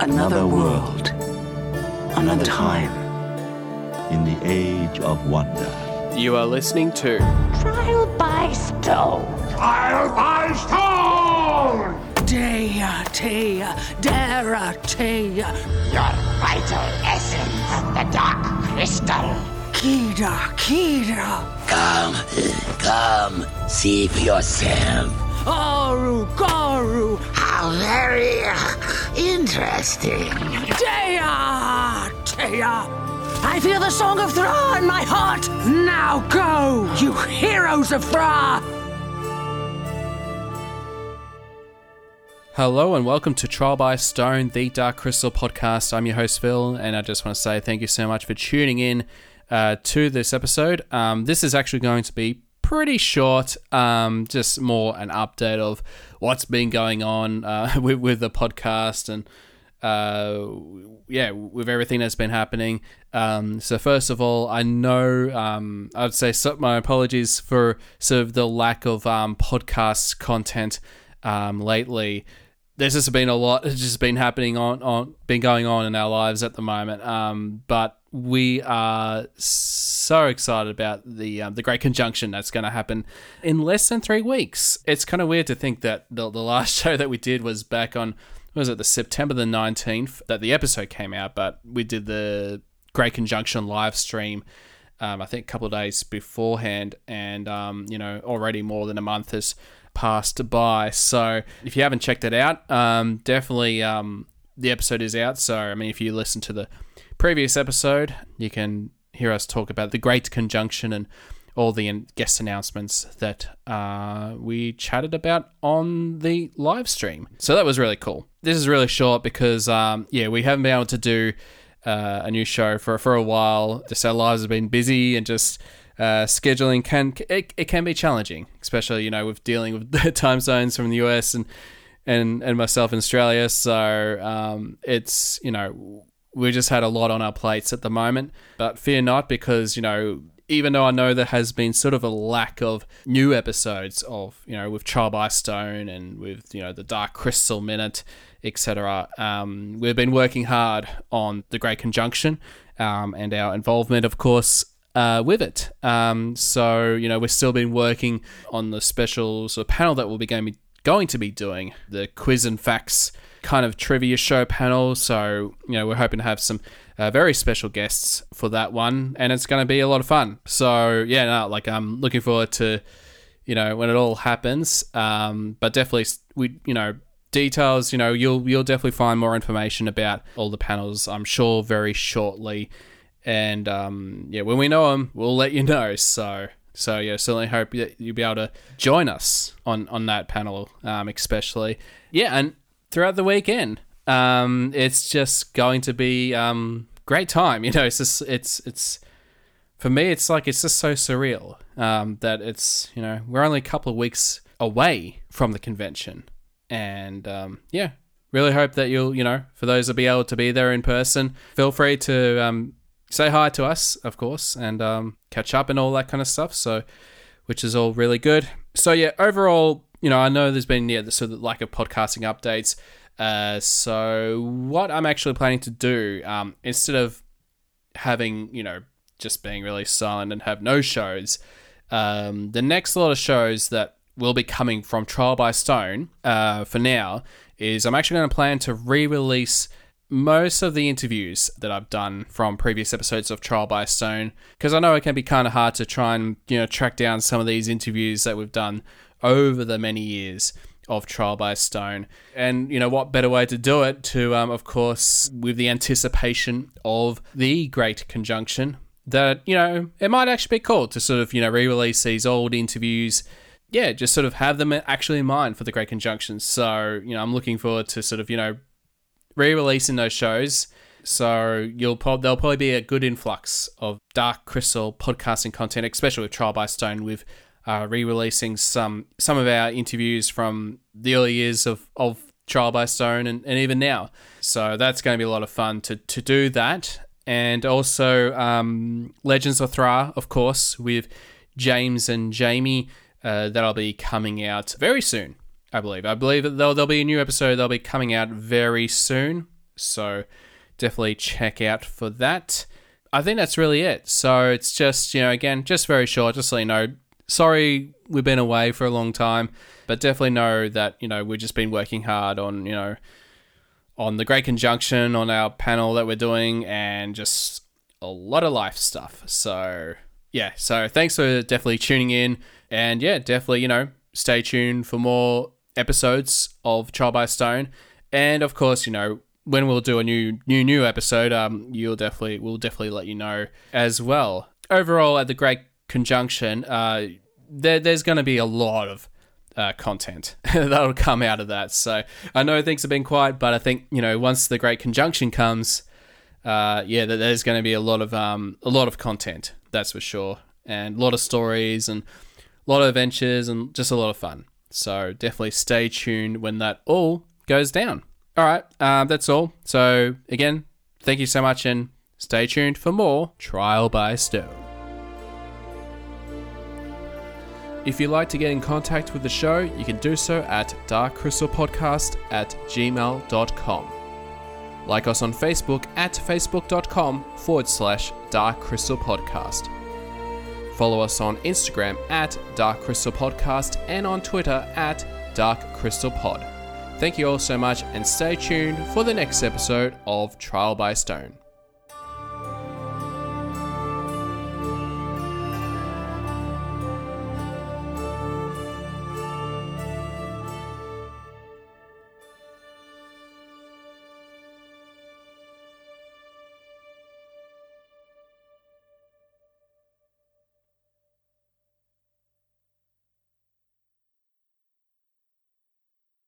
Another world. Another time. in the age of wonder. You are listening to Trial by stone. Trial by stone! Dea, Tea, Dara, Tea, Your vital essence, the dark crystal. Kida, Kida, Come, come, see for yourself. Aru, Garu, How very interesting. Dea, Tea. I feel the song of Thra in my heart. Now go, you heroes of Thra. Hello and welcome to Trial by Stone, the Dark Crystal podcast. I'm your host Phil, and I just want to say thank you so much for tuning in uh, to this episode. Um, this is actually going to be pretty short, um, just more an update of what's been going on uh, with, with the podcast and uh, yeah, with everything that's been happening. Um, so first of all, I know um, I'd say so, my apologies for sort of the lack of um, podcast content um, lately. There's just been a lot that's just been happening on, on been going on in our lives at the moment. Um, but we are so excited about the um, the great conjunction that's going to happen in less than three weeks. It's kind of weird to think that the, the last show that we did was back on was it the September the 19th that the episode came out, but we did the Great Conjunction live stream, um, I think a couple of days beforehand, and um, you know already more than a month has passed by. So if you haven't checked it out, um, definitely um, the episode is out. So I mean, if you listen to the previous episode, you can hear us talk about the Great Conjunction and all the guest announcements that uh, we chatted about on the live stream. So that was really cool. This is really short because, um, yeah, we haven't been able to do uh, a new show for for a while. Just our lives have been busy and just uh, scheduling can it, it can be challenging, especially you know with dealing with time zones from the US and and and myself in Australia. So um, it's you know we just had a lot on our plates at the moment. But fear not, because you know even though I know there has been sort of a lack of new episodes of, you know, with Trial by Stone and with, you know, the Dark Crystal Minute, etc., um, we've been working hard on the Great Conjunction um, and our involvement, of course, uh, with it. Um, so, you know, we've still been working on the special sort of panel that we'll be going, going to be doing, the quiz and facts kind of trivia show panel. So, you know, we're hoping to have some uh, very special guests for that one, and it's going to be a lot of fun. So, yeah, no, like I'm looking forward to, you know, when it all happens. Um, but definitely, we, you know, details. You know, you'll you'll definitely find more information about all the panels. I'm sure very shortly, and um, yeah, when we know them, we'll let you know. So. So yeah, certainly hope that you'll be able to join us on on that panel, um, especially. Yeah, and throughout the weekend. Um, it's just going to be um, great time. You know, it's just it's it's for me. It's like it's just so surreal um, that it's you know we're only a couple of weeks away from the convention, and um, yeah, really hope that you'll you know for those that be able to be there in person, feel free to um, say hi to us, of course, and um, catch up and all that kind of stuff. So, which is all really good. So yeah, overall, you know, I know there's been yeah the sort of lack of podcasting updates. Uh, so what I'm actually planning to do, um, instead of having you know just being really silent and have no shows, um, the next lot of shows that will be coming from Trial by Stone, uh, for now, is I'm actually going to plan to re-release most of the interviews that I've done from previous episodes of Trial by Stone because I know it can be kind of hard to try and you know track down some of these interviews that we've done over the many years of Trial by Stone. And, you know, what better way to do it to, um, of course, with the anticipation of the Great Conjunction, that, you know, it might actually be cool to sort of, you know, re release these old interviews. Yeah, just sort of have them actually in mind for the Great Conjunction. So, you know, I'm looking forward to sort of, you know, re releasing those shows. So you'll prob- there'll probably be a good influx of Dark Crystal podcasting content, especially with Trial by Stone, with uh, re-releasing some some of our interviews from the early years of, of Trial by Stone and, and even now. So that's going to be a lot of fun to, to do that. And also um, Legends of Thra, of course, with James and Jamie. Uh, that'll be coming out very soon, I believe. I believe that there'll, there'll be a new episode that'll be coming out very soon. So definitely check out for that. I think that's really it. So it's just, you know, again, just very short, just so you know. Sorry we've been away for a long time, but definitely know that, you know, we've just been working hard on, you know, on the Great Conjunction, on our panel that we're doing, and just a lot of life stuff. So, yeah, so thanks for definitely tuning in. And yeah, definitely, you know, stay tuned for more episodes of Trial by Stone. And of course, you know, when we'll do a new new new episode, um, you'll definitely we'll definitely let you know as well. Overall, at the Great Conjunction, uh, there, there's going to be a lot of uh, content that'll come out of that. So I know things have been quiet, but I think you know once the Great Conjunction comes, uh, yeah, there's going to be a lot of um, a lot of content. That's for sure, and a lot of stories and a lot of adventures and just a lot of fun. So definitely stay tuned when that all goes down. All right, um, that's all. So again, thank you so much, and stay tuned for more Trial by Stone. If you'd like to get in contact with the show, you can do so at darkcrystalpodcast at gmail.com. Like us on Facebook at facebook.com forward slash darkcrystalpodcast. Follow us on Instagram at Dark Crystal Podcast and on Twitter at Dark Crystal Pod. Thank you all so much and stay tuned for the next episode of Trial by Stone.